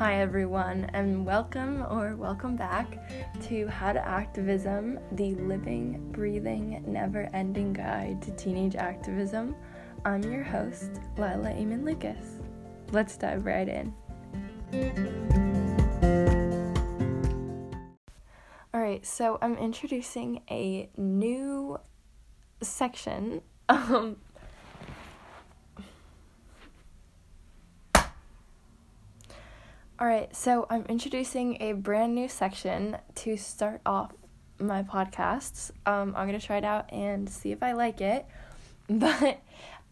Hi, everyone, and welcome or welcome back to How to Activism, the living, breathing, never ending guide to teenage activism. I'm your host, Lila Eamon Lucas. Let's dive right in. Alright, so I'm introducing a new section. Um, All right, so I'm introducing a brand new section to start off my podcasts. Um, I'm gonna try it out and see if I like it, but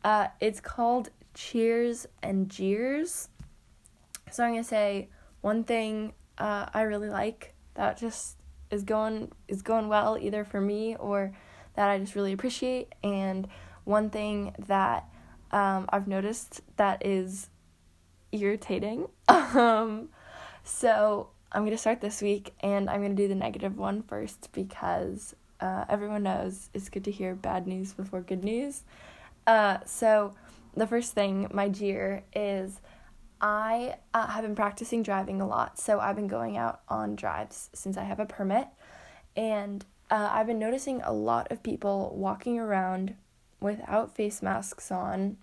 uh, it's called Cheers and Jeers. So I'm gonna say one thing uh, I really like that just is going is going well either for me or that I just really appreciate, and one thing that um, I've noticed that is irritating. Um, so I'm gonna start this week, and I'm gonna do the negative one first because uh, everyone knows it's good to hear bad news before good news. Uh, so the first thing, my jeer, is I uh, have been practicing driving a lot. So I've been going out on drives since I have a permit, and uh, I've been noticing a lot of people walking around without face masks on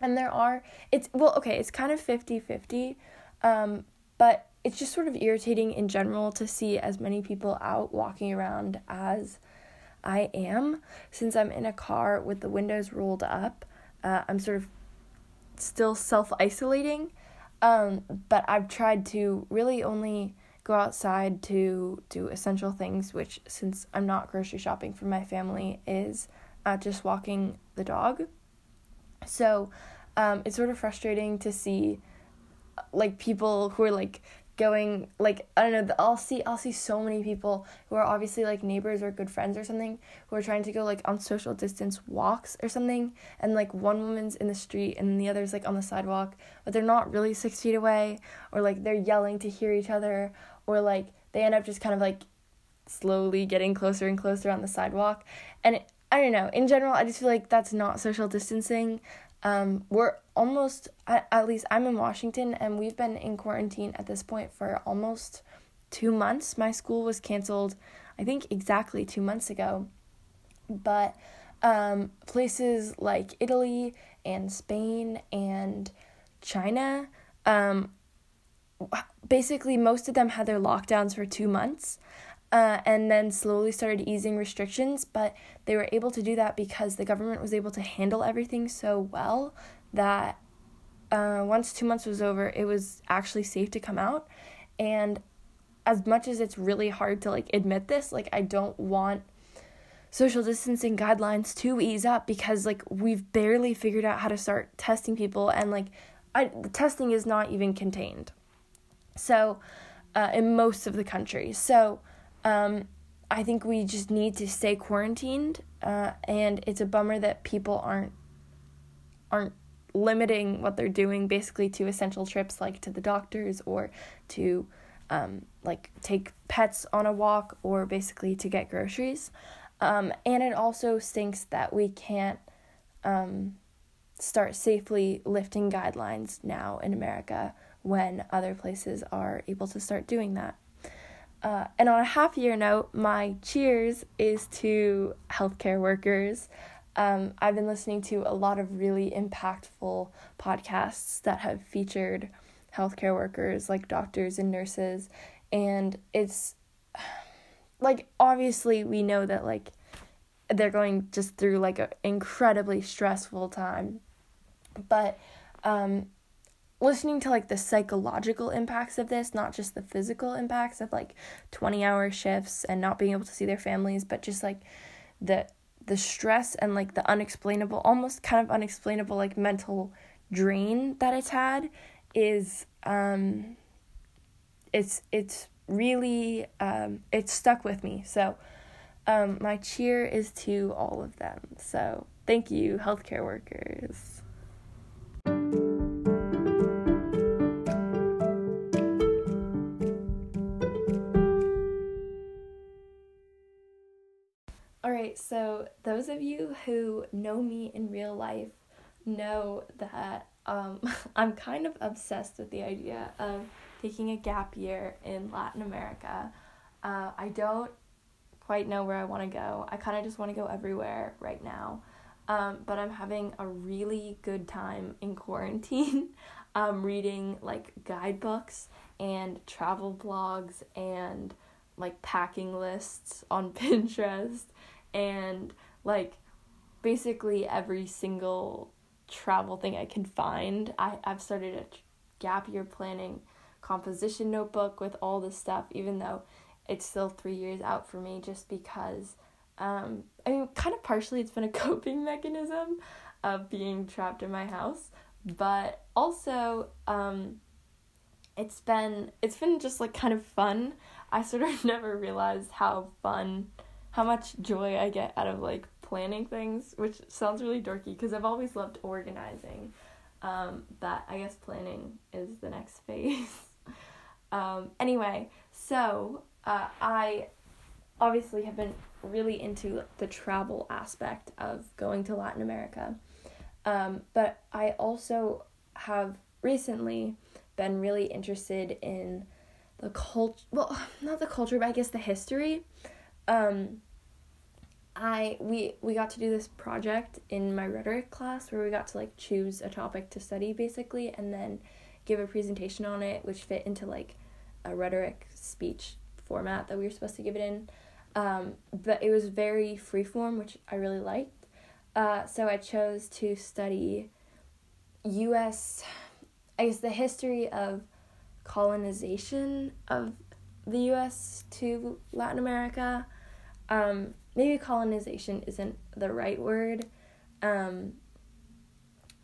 and there are it's well okay it's kind of 50-50 um, but it's just sort of irritating in general to see as many people out walking around as i am. Since i'm in a car with the windows rolled up uh, i'm sort of still self-isolating um, but i've tried to really only go outside to do essential things which since i'm not grocery shopping for my family is uh, just walking the dog so um, it's sort of frustrating to see like people who are like going like I don't know I'll see I'll see so many people who are obviously like neighbors or good friends or something who are trying to go like on social distance walks or something and like one woman's in the street and the other's like on the sidewalk but they're not really six feet away or like they're yelling to hear each other or like they end up just kind of like slowly getting closer and closer on the sidewalk and it, I don't know in general I just feel like that's not social distancing um, we're almost, at, least I'm in Washington, and we've been in quarantine at this point for almost two months. My school was canceled, I think, exactly two months ago. But um, places like Italy and Spain and China, um, basically, most of them had their lockdowns for two months uh, and then slowly started easing restrictions. But they were able to do that because the government was able to handle everything so well that uh, once two months was over, it was actually safe to come out. And as much as it's really hard to like admit this, like I don't want social distancing guidelines to ease up because like we've barely figured out how to start testing people and like I, the testing is not even contained. So, uh, in most of the country. So, um, I think we just need to stay quarantined, uh, and it's a bummer that people aren't aren't limiting what they're doing basically to essential trips like to the doctors or to um, like take pets on a walk or basically to get groceries. Um, and it also stinks that we can't um, start safely lifting guidelines now in America when other places are able to start doing that. Uh, and on a happier note, my cheers is to healthcare workers. Um, I've been listening to a lot of really impactful podcasts that have featured healthcare workers like doctors and nurses. And it's like, obviously, we know that like they're going just through like an incredibly stressful time. But um, listening to like the psychological impacts of this, not just the physical impacts of like 20 hour shifts and not being able to see their families, but just like the the stress and like the unexplainable, almost kind of unexplainable like mental drain that it's had is um it's it's really um it's stuck with me. So um my cheer is to all of them. So thank you healthcare workers. So those of you who know me in real life know that um, I'm kind of obsessed with the idea of taking a gap year in Latin America. Uh, I don't quite know where I want to go. I kind of just want to go everywhere right now. Um, but I'm having a really good time in quarantine, um, reading like guidebooks and travel blogs and like packing lists on Pinterest and like basically every single travel thing I can find. I, I've started a gap year planning composition notebook with all this stuff, even though it's still three years out for me, just because, um, I mean, kind of partially it's been a coping mechanism of being trapped in my house, but also, um, it's been it's been just like kind of fun. I sort of never realized how fun, how much joy I get out of like planning things, which sounds really dorky because I've always loved organizing. Um, but I guess planning is the next phase. um, anyway, so uh, I obviously have been really into the travel aspect of going to Latin America. Um, but I also have recently been really interested in the culture well not the culture but i guess the history um i we we got to do this project in my rhetoric class where we got to like choose a topic to study basically and then give a presentation on it which fit into like a rhetoric speech format that we were supposed to give it in um but it was very freeform which i really liked uh so i chose to study us i guess the history of colonization of the US to Latin America. Um, maybe colonization isn't the right word. Um,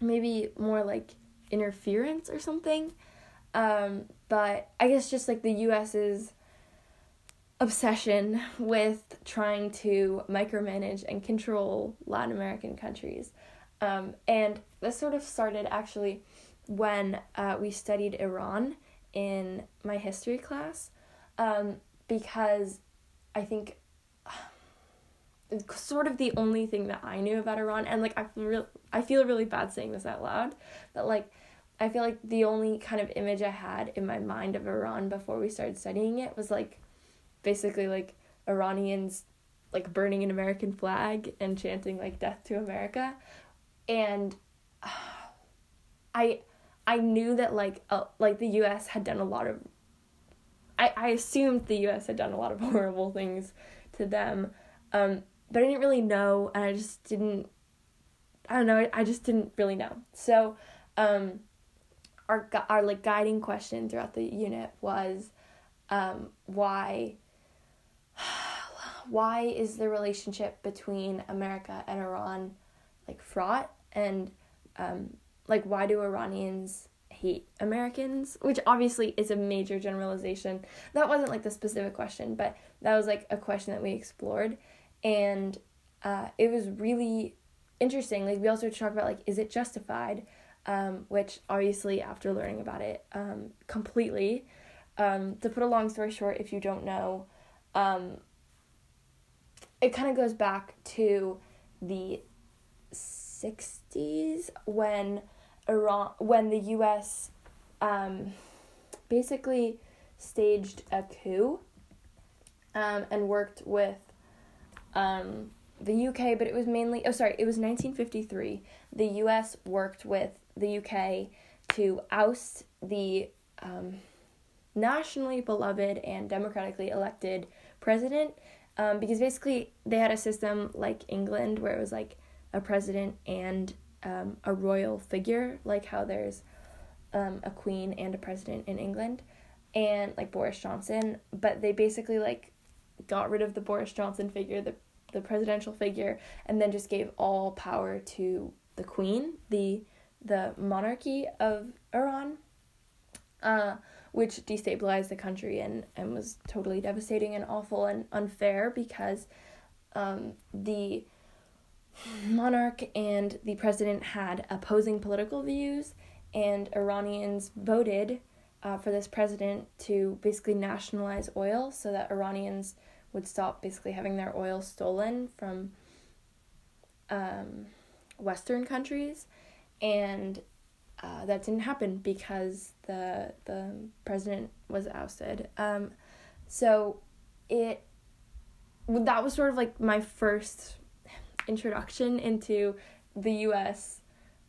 maybe more like interference or something. Um, but I guess just like the US's obsession with trying to micromanage and control Latin American countries. Um, and this sort of started actually when uh, we studied Iran in my history class um, because I think sort of the only thing that I knew about Iran and like I feel real I feel really bad saying this out loud but like I feel like the only kind of image I had in my mind of Iran before we started studying it was like basically like Iranians like burning an American flag and chanting like death to America and I I knew that like uh, like the U.S. had done a lot of. I I assumed the U.S. had done a lot of horrible things to them, um, but I didn't really know, and I just didn't. I don't know. I just didn't really know. So, um, our our like guiding question throughout the unit was, um, why. Why is the relationship between America and Iran like fraught and um, like why do Iranians hate Americans? Which obviously is a major generalization. That wasn't like the specific question, but that was like a question that we explored, and uh, it was really interesting. Like we also talked about like is it justified, um, which obviously after learning about it um, completely. Um, to put a long story short, if you don't know, um, it kind of goes back to the 60s when Iran when the U.S. Um, basically staged a coup um, and worked with um, the UK, but it was mainly oh sorry, it was 1953. The U.S. worked with the UK to oust the um, nationally beloved and democratically elected president um, because basically they had a system like England where it was like a president and um, a royal figure, like how there's um, a queen and a president in England, and like Boris Johnson, but they basically like got rid of the Boris Johnson figure, the the presidential figure, and then just gave all power to the queen, the the monarchy of Iran, uh, which destabilized the country and, and was totally devastating and awful and unfair because um, the monarch and the president had opposing political views, and Iranians voted uh, for this president to basically nationalize oil so that Iranians would stop basically having their oil stolen from um, Western countries. And uh, that didn't happen because the the president was ousted. Um, so it that was sort of like my first introduction into the U.S.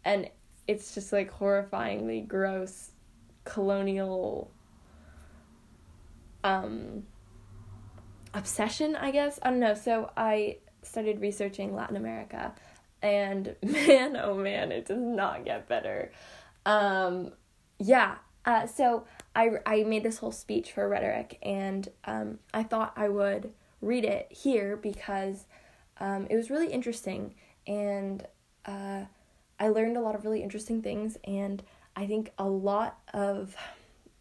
and it's just like horrifyingly gross colonial um obsession, I guess. I don't know. So I started researching Latin America and man, oh man, it does not get better. Um yeah. Uh so I I made this whole speech for rhetoric and um I thought I would read it here because um it was really interesting and uh I learned a lot of really interesting things and I think a lot of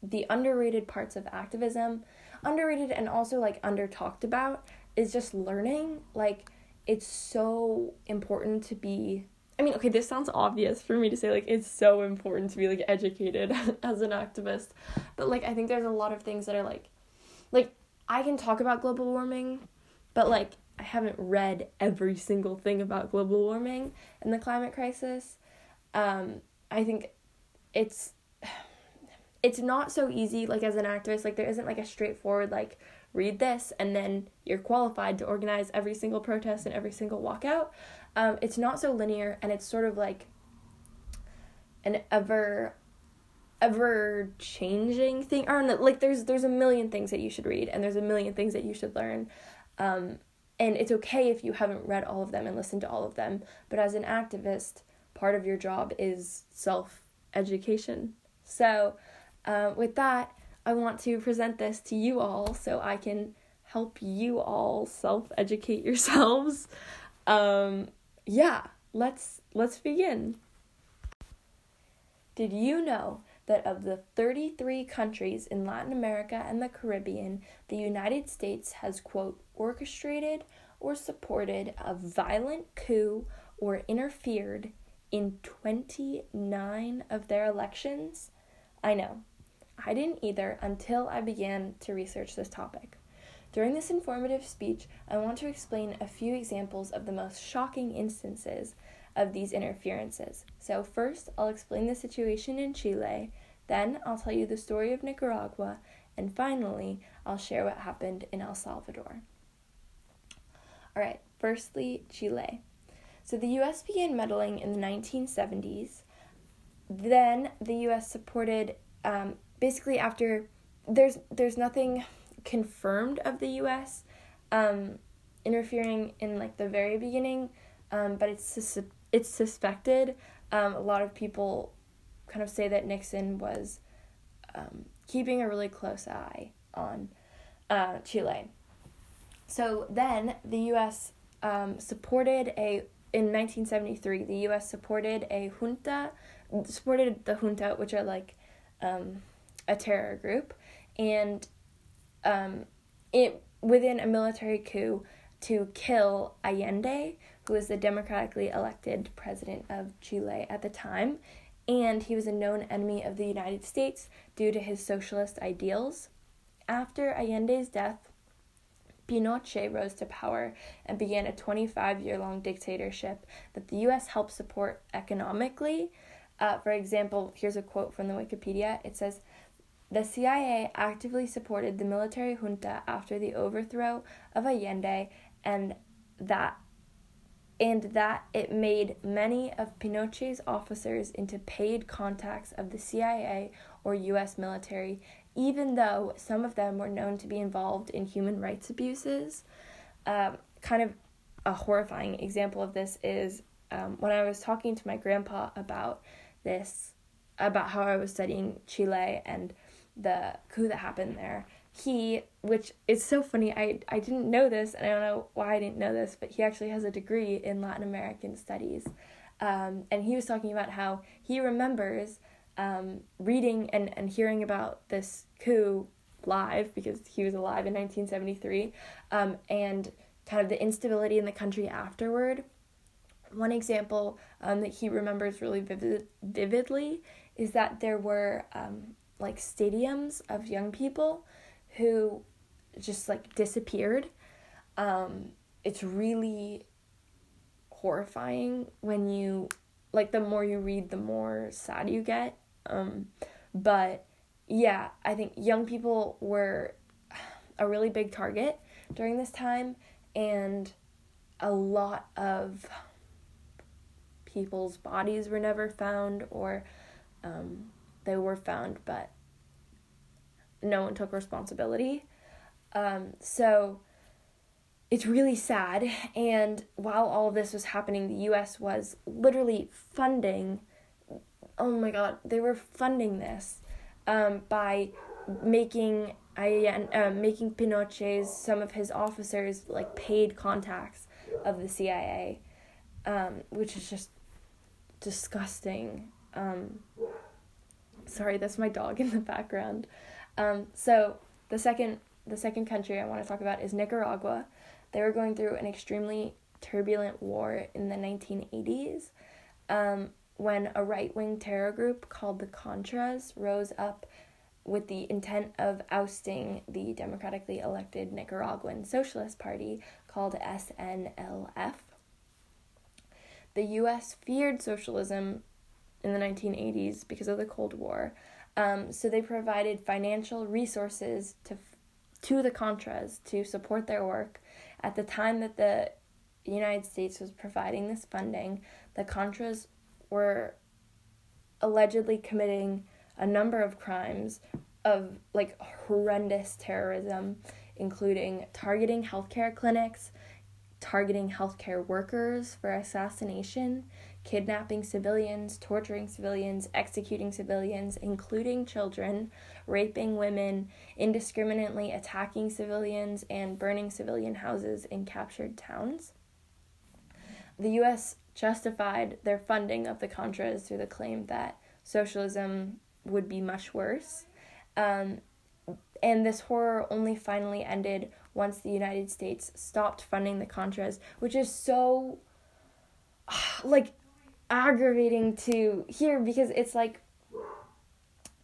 the underrated parts of activism underrated and also like under talked about is just learning like it's so important to be I mean, okay, this sounds obvious for me to say like it's so important to be like educated as an activist. But like I think there's a lot of things that are like like I can talk about global warming, but like I haven't read every single thing about global warming and the climate crisis. Um I think it's it's not so easy like as an activist like there isn't like a straightforward like read this and then you're qualified to organize every single protest and every single walkout. Um, it's not so linear and it's sort of like an ever ever changing thing. Or like there's there's a million things that you should read and there's a million things that you should learn. Um, and it's okay if you haven't read all of them and listened to all of them but as an activist part of your job is self education so uh, with that, I want to present this to you all so I can help you all self educate yourselves. Um, yeah, let's let's begin. Did you know that of the 33 countries in Latin America and the Caribbean, the United States has quote orchestrated or supported a violent coup or interfered in 29 of their elections? I know, I didn't either until I began to research this topic. During this informative speech, I want to explain a few examples of the most shocking instances of these interferences. So, first, I'll explain the situation in Chile, then, I'll tell you the story of Nicaragua, and finally, I'll share what happened in El Salvador. All right, firstly, Chile. So, the US began meddling in the 1970s. Then, the US supported um, basically after there's there's nothing confirmed of the U.S. Um, interfering in like the very beginning, um, but it's sus- it's suspected. Um, a lot of people kind of say that Nixon was um, keeping a really close eye on uh, Chile. So then the U.S. Um, supported a in 1973. The U.S. supported a junta, supported the junta, which are like um, a terror group, and um, it within a military coup to kill Allende, who was the democratically elected president of Chile at the time, and he was a known enemy of the United States due to his socialist ideals. After Allende's death, Pinochet rose to power and began a 25 year long dictatorship that the US helped support economically. Uh, for example, here's a quote from the Wikipedia. It says, the CIA actively supported the military junta after the overthrow of Allende and that and that it made many of Pinochet's officers into paid contacts of the CIA or US military, even though some of them were known to be involved in human rights abuses. Um, kind of a horrifying example of this is um, when I was talking to my grandpa about this, about how I was studying Chile and the coup that happened there, he, which is so funny, I, I didn't know this, and I don't know why I didn't know this, but he actually has a degree in Latin American studies. Um, and he was talking about how he remembers um, reading and, and hearing about this coup live because he was alive in 1973 um, and kind of the instability in the country afterward. One example um, that he remembers really vivid, vividly is that there were um, like stadiums of young people who just like disappeared. Um, it's really horrifying when you like the more you read, the more sad you get. Um, but yeah, I think young people were a really big target during this time, and a lot of people's bodies were never found, or um, they were found, but no one took responsibility. Um, so it's really sad. And while all of this was happening, the US was literally funding, oh my god, they were funding this um, by making uh, making Pinochet's some of his officers like paid contacts of the CIA, um, which is just disgusting. Um, sorry, that's my dog in the background. Um, so the second the second country I want to talk about is Nicaragua. They were going through an extremely turbulent war in the 1980s um, when a right wing terror group called the Contras rose up with the intent of ousting the democratically elected Nicaraguan Socialist Party called SNLF. The US feared socialism in the 1980s because of the Cold War, um, so they provided financial resources to to the Contras to support their work. At the time that the United States was providing this funding, the Contras were allegedly committing a number of crimes of like horrendous terrorism, including targeting healthcare clinics, targeting healthcare workers for assassination, kidnapping civilians, torturing civilians, executing civilians, including children, raping women, indiscriminately attacking civilians, and burning civilian houses in captured towns. The US justified their funding of the Contras through the claim that socialism would be much worse. Um, and this horror only finally ended once the United States stopped funding the Contras, which is so like aggravating to hear because it's like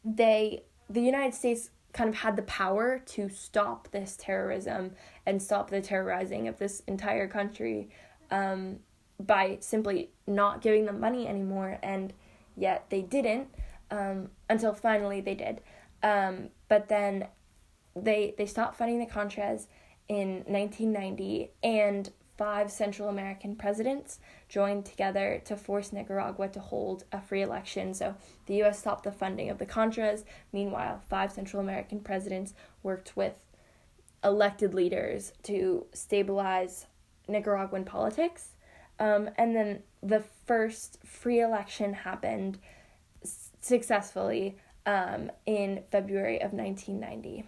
they the United States kind of had the power to stop this terrorism and stop the terrorizing of this entire country um, by simply not giving them money anymore, and yet they didn't um, until finally they did. Um, but then they they stopped funding the Contras in 1990, and five Central American presidents joined together to force Nicaragua to hold a free election. So the US stopped the funding of the Contras. Meanwhile, five Central American presidents worked with elected leaders to stabilize Nicaraguan politics. Um, and then the first free election happened successfully um, in February of 1990.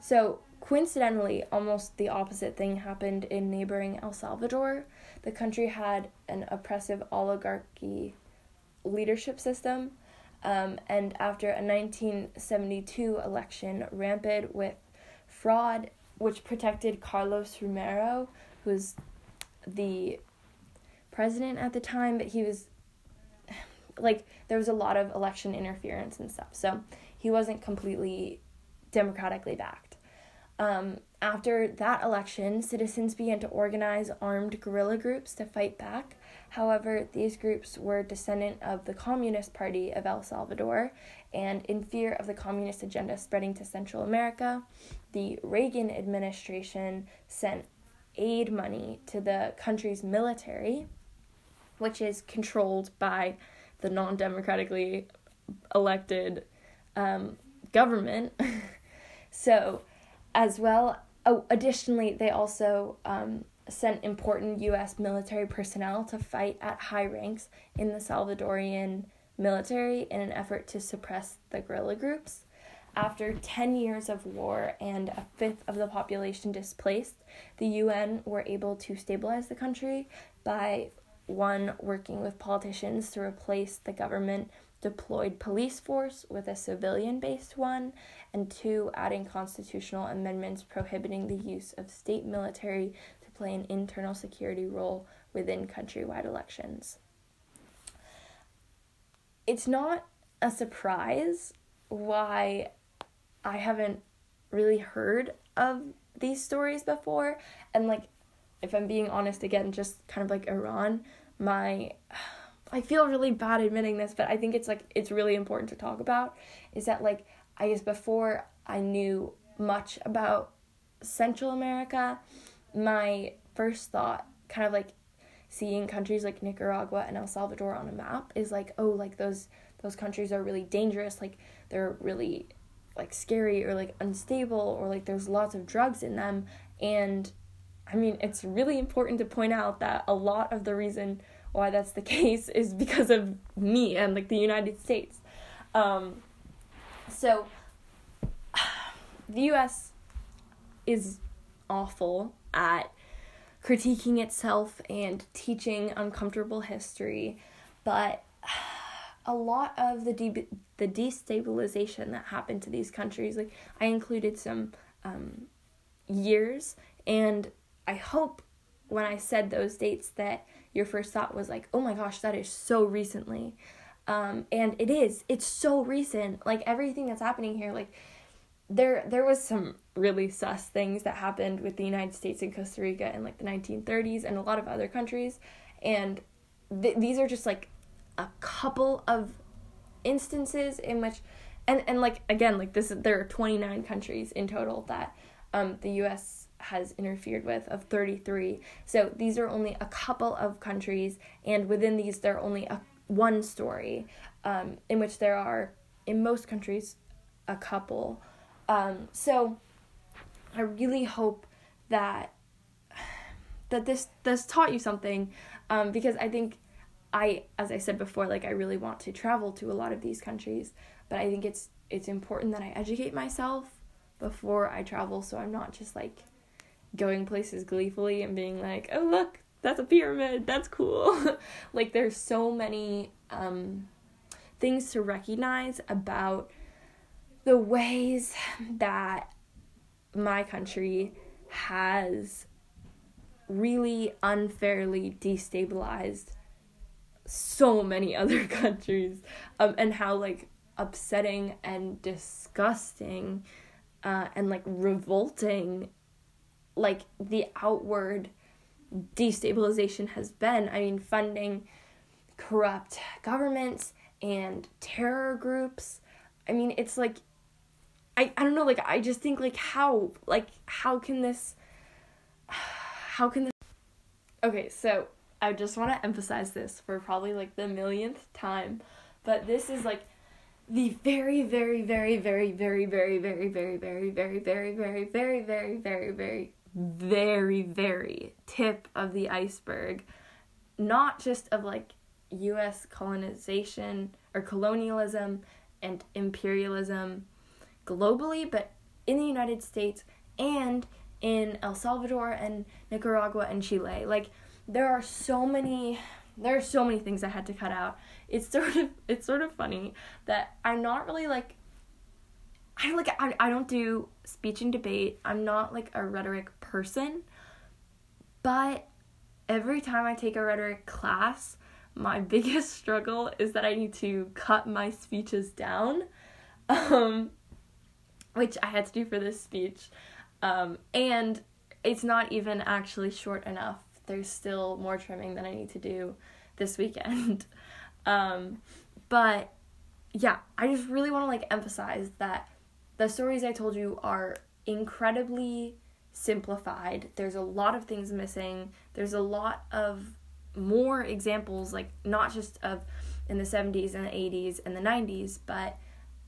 So Coincidentally, almost the opposite thing happened in neighboring El Salvador. The country had an oppressive oligarchy leadership system, um, and after a 1972 election rampant with fraud, which protected Carlos Romero, who was the president at the time, but he was like there was a lot of election interference and stuff. So he wasn't completely democratically backed. Um, after that election, citizens began to organize armed guerrilla groups to fight back. However, these groups were descendant of the Communist Party of El Salvador, and in fear of the communist agenda spreading to Central America, the Reagan administration sent aid money to the country's military, which is controlled by the non democratically elected um, government. so, as well. Oh, additionally, they also um, sent important U.S. military personnel to fight at high ranks in the Salvadorian military in an effort to suppress the guerrilla groups. After 10 years of war and a fifth of the population displaced, the UN were able to stabilize the country by one, working with politicians to replace the government deployed police force with a civilian based one, and two, adding constitutional amendments prohibiting the use of state military to play an internal security role within countrywide elections. It's not a surprise why I haven't really heard of these stories before, and like, if I'm being honest again, just kind of like Iran, my I feel really bad admitting this, but I think it's like it's really important to talk about is that like I guess before I knew much about Central America, my first thought kind of like seeing countries like Nicaragua and El Salvador on a map is like oh like those those countries are really dangerous. Like they're really like scary or like unstable or like there's lots of drugs in them. And I mean it's really important to point out that a lot of the reason why that's the case is because of me and like the United States. Um so the US is awful at critiquing itself and teaching uncomfortable history, but a lot of the de- the destabilization that happened to these countries, like I included some um, years, and I hope when I said those dates that your first thought was like, oh my gosh, that is so recently. Um, and it is. It's so recent. Like everything that's happening here, like there there was some really sus things that happened with the United States and Costa Rica in like the 1930s and a lot of other countries and th- these are just like a couple of instances in which and and like again like this there are 29 countries in total that um the US has interfered with of 33 so these are only a couple of countries and within these there are only a one story um in which there are in most countries a couple. Um, so I really hope that that this this taught you something um, because I think I as I said before like I really want to travel to a lot of these countries but I think it's it's important that I educate myself before I travel so I'm not just like going places gleefully and being like oh look that's a pyramid that's cool. Like there's so many um, things to recognize about the ways that my country has really unfairly destabilized so many other countries um, and how like upsetting and disgusting uh, and like revolting like the outward destabilization has been. I mean funding corrupt governments and terror groups. I mean it's like I, I don't know like I just think like how like how can this how can this Okay, so I just want to emphasize this for probably like the millionth time, but this is like the very very very very very very very very very very very very very very very very very very tip of the iceberg not just of like US colonization or colonialism and imperialism globally, but in the United States and in El Salvador and Nicaragua and Chile. Like there are so many there are so many things I had to cut out. It's sort of it's sort of funny that I'm not really like I like I, I don't do speech and debate. I'm not like a rhetoric person. But every time I take a rhetoric class, my biggest struggle is that I need to cut my speeches down. Um which I had to do for this speech. Um, and it's not even actually short enough. There's still more trimming that I need to do this weekend. um, but yeah, I just really want to like emphasize that the stories I told you are incredibly simplified. There's a lot of things missing. There's a lot of more examples, like not just of in the 70s and the 80s and the 90s, but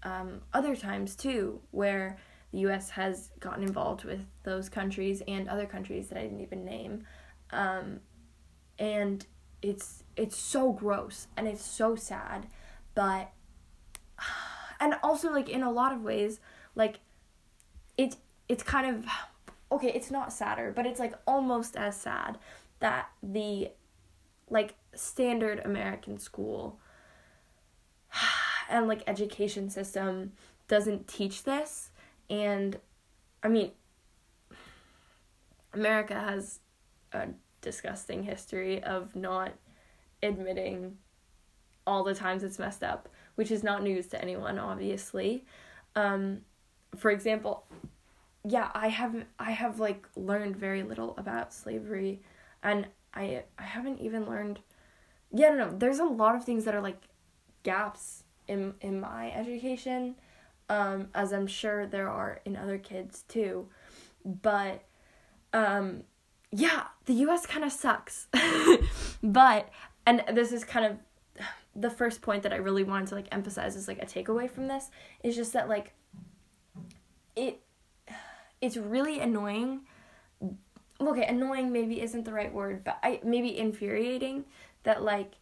um, other times too, where the U.S. has gotten involved with those countries and other countries that I didn't even name, um, and it's it's so gross and it's so sad, but and also like in a lot of ways, like it's it's kind of okay. It's not sadder, but it's like almost as sad that the like standard American school and like education system doesn't teach this and i mean america has a disgusting history of not admitting all the times it's messed up which is not news to anyone obviously um, for example yeah i have i have like learned very little about slavery and i i haven't even learned yeah, no, no, there's a lot of things that are like gaps in in my education, um, as I'm sure there are in other kids too. But um, yeah, the US kind of sucks. but and this is kind of the first point that I really wanted to like emphasize is like a takeaway from this is just that like it it's really annoying okay annoying maybe isn't the right word but I maybe infuriating that like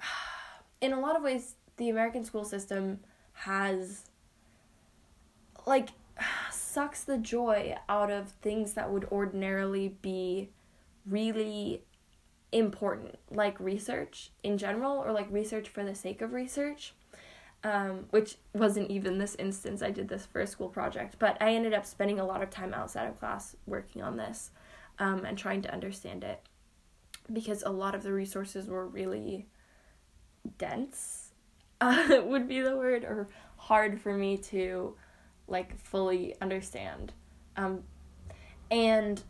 in a lot of ways the American school system has like sucks the joy out of things that would ordinarily be really important, like research in general, or like research for the sake of research, um, which wasn't even this instance. I did this for a school project, but I ended up spending a lot of time outside of class working on this um, and trying to understand it because a lot of the resources were really dense, uh, would be the word, or hard for me to like fully understand. Um, and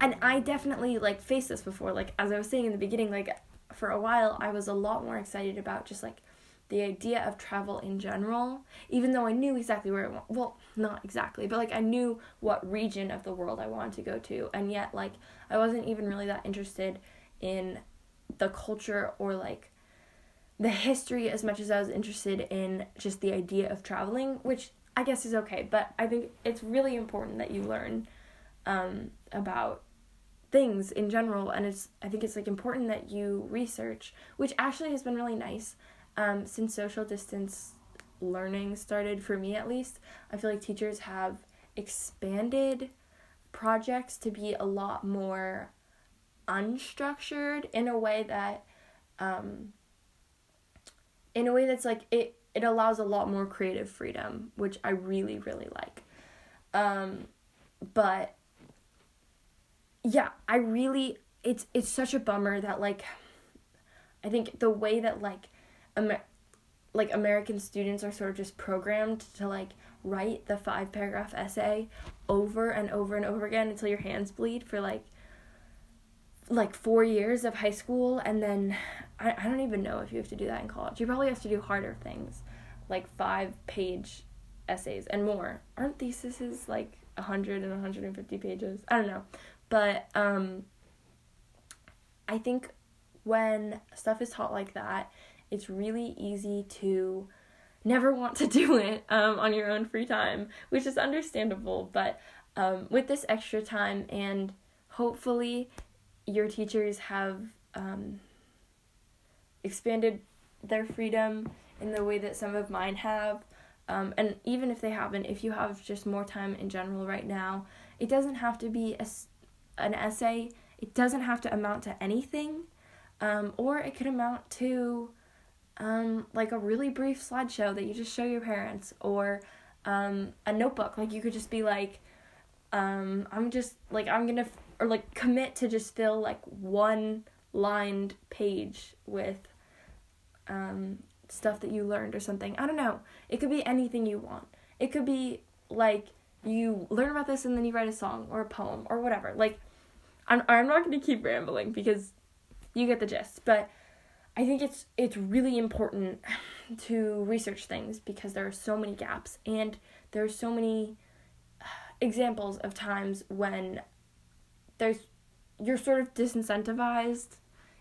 and I definitely like faced this before. Like as I was saying in the beginning, like for a while I was a lot more excited about just like the idea of travel in general, even though I knew exactly where I want. Well, not exactly, but like I knew what region of the world I wanted to go to, and yet like I wasn't even really that interested in the culture or like the history as much as I was interested in just the idea of traveling, which I guess is okay. But I think it's really important that you learn um, about things in general and it's i think it's like important that you research which actually has been really nice um, since social distance learning started for me at least i feel like teachers have expanded projects to be a lot more unstructured in a way that um, in a way that's like it it allows a lot more creative freedom which i really really like. Um, but yeah, I really it's it's such a bummer that like I think the way that like Amer- like American students are sort of just programmed to like write the five paragraph essay over and over and over again until your hands bleed for like like four years of high school and then I, I don't even know if you have to do that in college. You probably have to do harder things like five page essays and more. Aren't theses like 100 and 150 pages? I don't know. But um, I think when stuff is taught like that, it's really easy to never want to do it um, on your own free time, which is understandable. But um, with this extra time, and hopefully your teachers have um, expanded their freedom in the way that some of mine have. Um, and even if they haven't, if you have just more time in general right now, it doesn't have to be a an essay, it doesn't have to amount to anything, um, or it could amount to um, like a really brief slideshow that you just show your parents, or um, a notebook. Like you could just be like, um, I'm just like I'm gonna or like commit to just fill like one lined page with um, stuff that you learned or something. I don't know. It could be anything you want. It could be like you learn about this and then you write a song or a poem or whatever. Like, I'm I'm not going to keep rambling because you get the gist. But I think it's it's really important to research things because there are so many gaps and there are so many examples of times when there's you're sort of disincentivized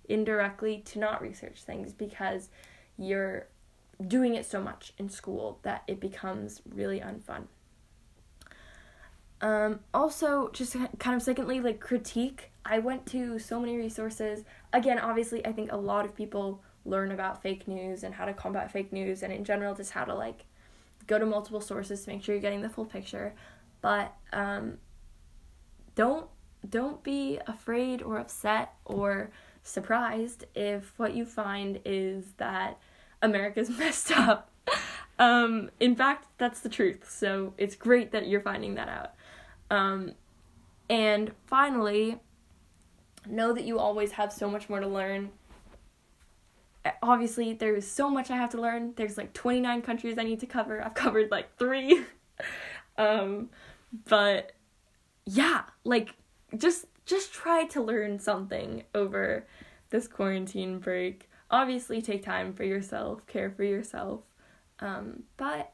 indirectly to not research things because you're doing it so much in school that it becomes really unfun. Um, also, just kind of secondly, like critique. I went to so many resources. Again, obviously, I think a lot of people learn about fake news and how to combat fake news, and in general, just how to like go to multiple sources to make sure you're getting the full picture. But um, don't don't be afraid or upset or surprised if what you find is that America's messed up. um, in fact, that's the truth. So it's great that you're finding that out. Um, and finally, know that you always have so much more to learn. Obviously, there's so much I have to learn. There's like 29 countries I need to cover. I've covered like three. um, but yeah, like just just try to learn something over this quarantine break. Obviously, take time for yourself, care for yourself, um, but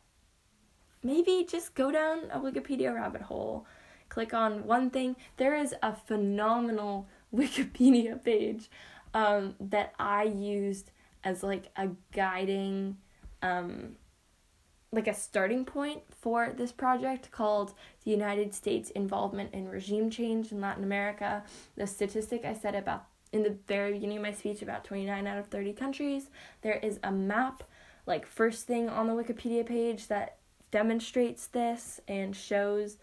maybe just go down a Wikipedia rabbit hole. Click on one thing. There is a phenomenal Wikipedia page um, that I used as like a guiding, um, like a starting point for this project called the United States Involvement in Regime Change in Latin America. The statistic I said about in the very beginning of my speech about 29 out of 30 countries, there is a map, like first thing on the Wikipedia page that demonstrates this and shows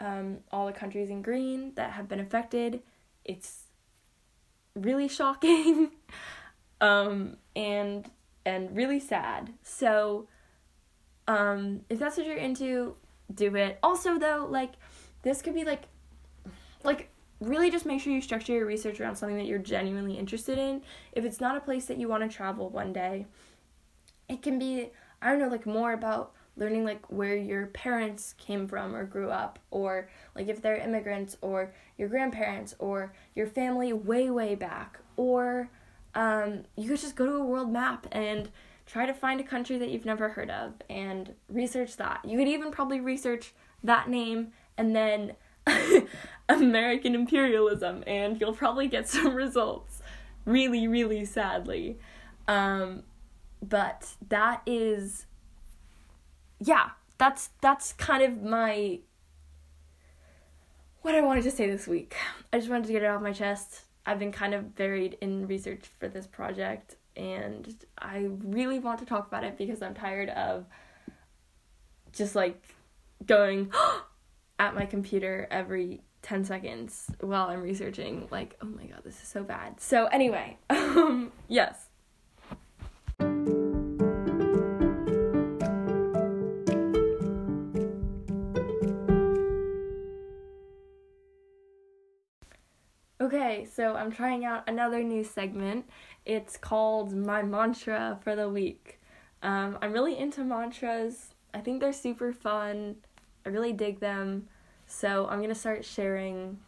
um, all the countries in green that have been affected. It's really shocking um, and and really sad. So um, if that's what you're into, do it. Also though, like this could be like like really just make sure you structure your research around something that you're genuinely interested in. If it's not a place that you want to travel one day, it can be I don't know like more about learning like where your parents came from or grew up or like if they're immigrants or your grandparents or your family way way back or um, you could just go to a world map and try to find a country that you've never heard of and research that you could even probably research that name and then american imperialism and you'll probably get some results really really sadly um, but that is yeah, that's that's kind of my what I wanted to say this week. I just wanted to get it off my chest. I've been kind of buried in research for this project and I really want to talk about it because I'm tired of just like going at my computer every 10 seconds while I'm researching like oh my god this is so bad. So anyway, um yes. Okay, so I'm trying out another new segment. It's called My Mantra for the Week. Um, I'm really into mantras. I think they're super fun. I really dig them. So I'm gonna start sharing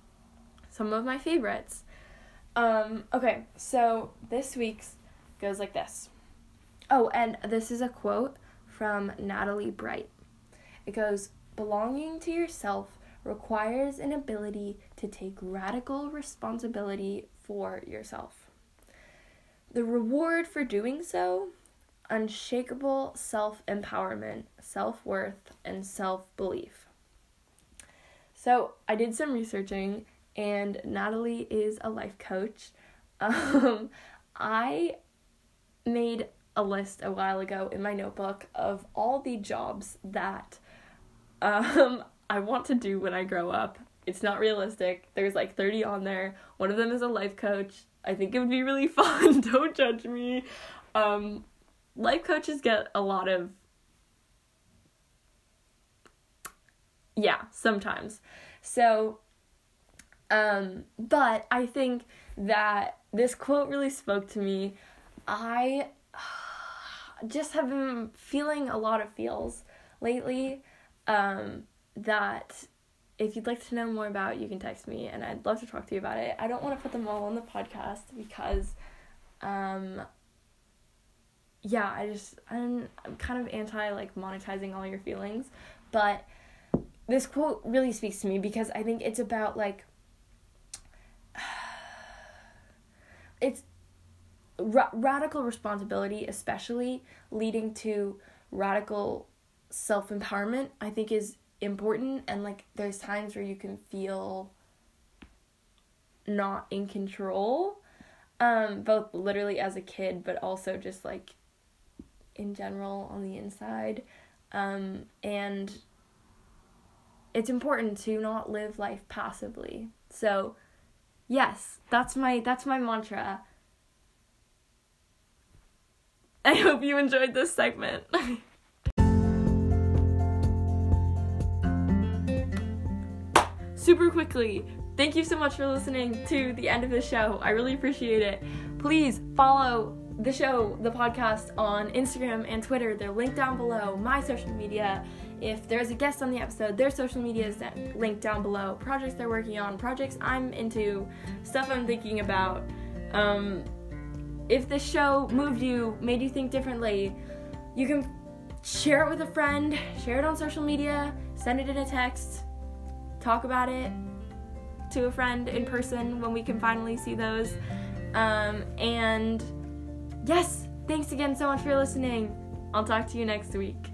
some of my favorites. Um, okay, so this week's goes like this. Oh, and this is a quote from Natalie Bright. It goes, Belonging to yourself requires an ability to take radical responsibility for yourself. The reward for doing so unshakable self empowerment, self worth, and self belief. So, I did some researching, and Natalie is a life coach. Um, I made a list a while ago in my notebook of all the jobs that um, I want to do when I grow up. It's not realistic. There's like 30 on there. One of them is a life coach. I think it would be really fun. Don't judge me. Um, life coaches get a lot of yeah, sometimes. So um but I think that this quote really spoke to me. I just have been feeling a lot of feels lately. Um that if you'd like to know more about, you can text me and I'd love to talk to you about it. I don't want to put them all on the podcast because um yeah, I just I'm, I'm kind of anti like monetizing all your feelings, but this quote really speaks to me because I think it's about like it's ra- radical responsibility especially leading to radical self-empowerment I think is important and like there's times where you can feel not in control um both literally as a kid but also just like in general on the inside. Um and it's important to not live life passively. So yes that's my that's my mantra. I hope you enjoyed this segment super quickly, thank you so much for listening to the end of the show. I really appreciate it. Please follow the show, the podcast on Instagram and Twitter. They're linked down below. My social media. If there's a guest on the episode, their social media is linked down below. Projects they're working on, projects I'm into, stuff I'm thinking about. Um, if this show moved you, made you think differently, you can share it with a friend, share it on social media, send it in a text, talk about it to a friend in person when we can finally see those. Um, and yes, thanks again so much for listening. I'll talk to you next week.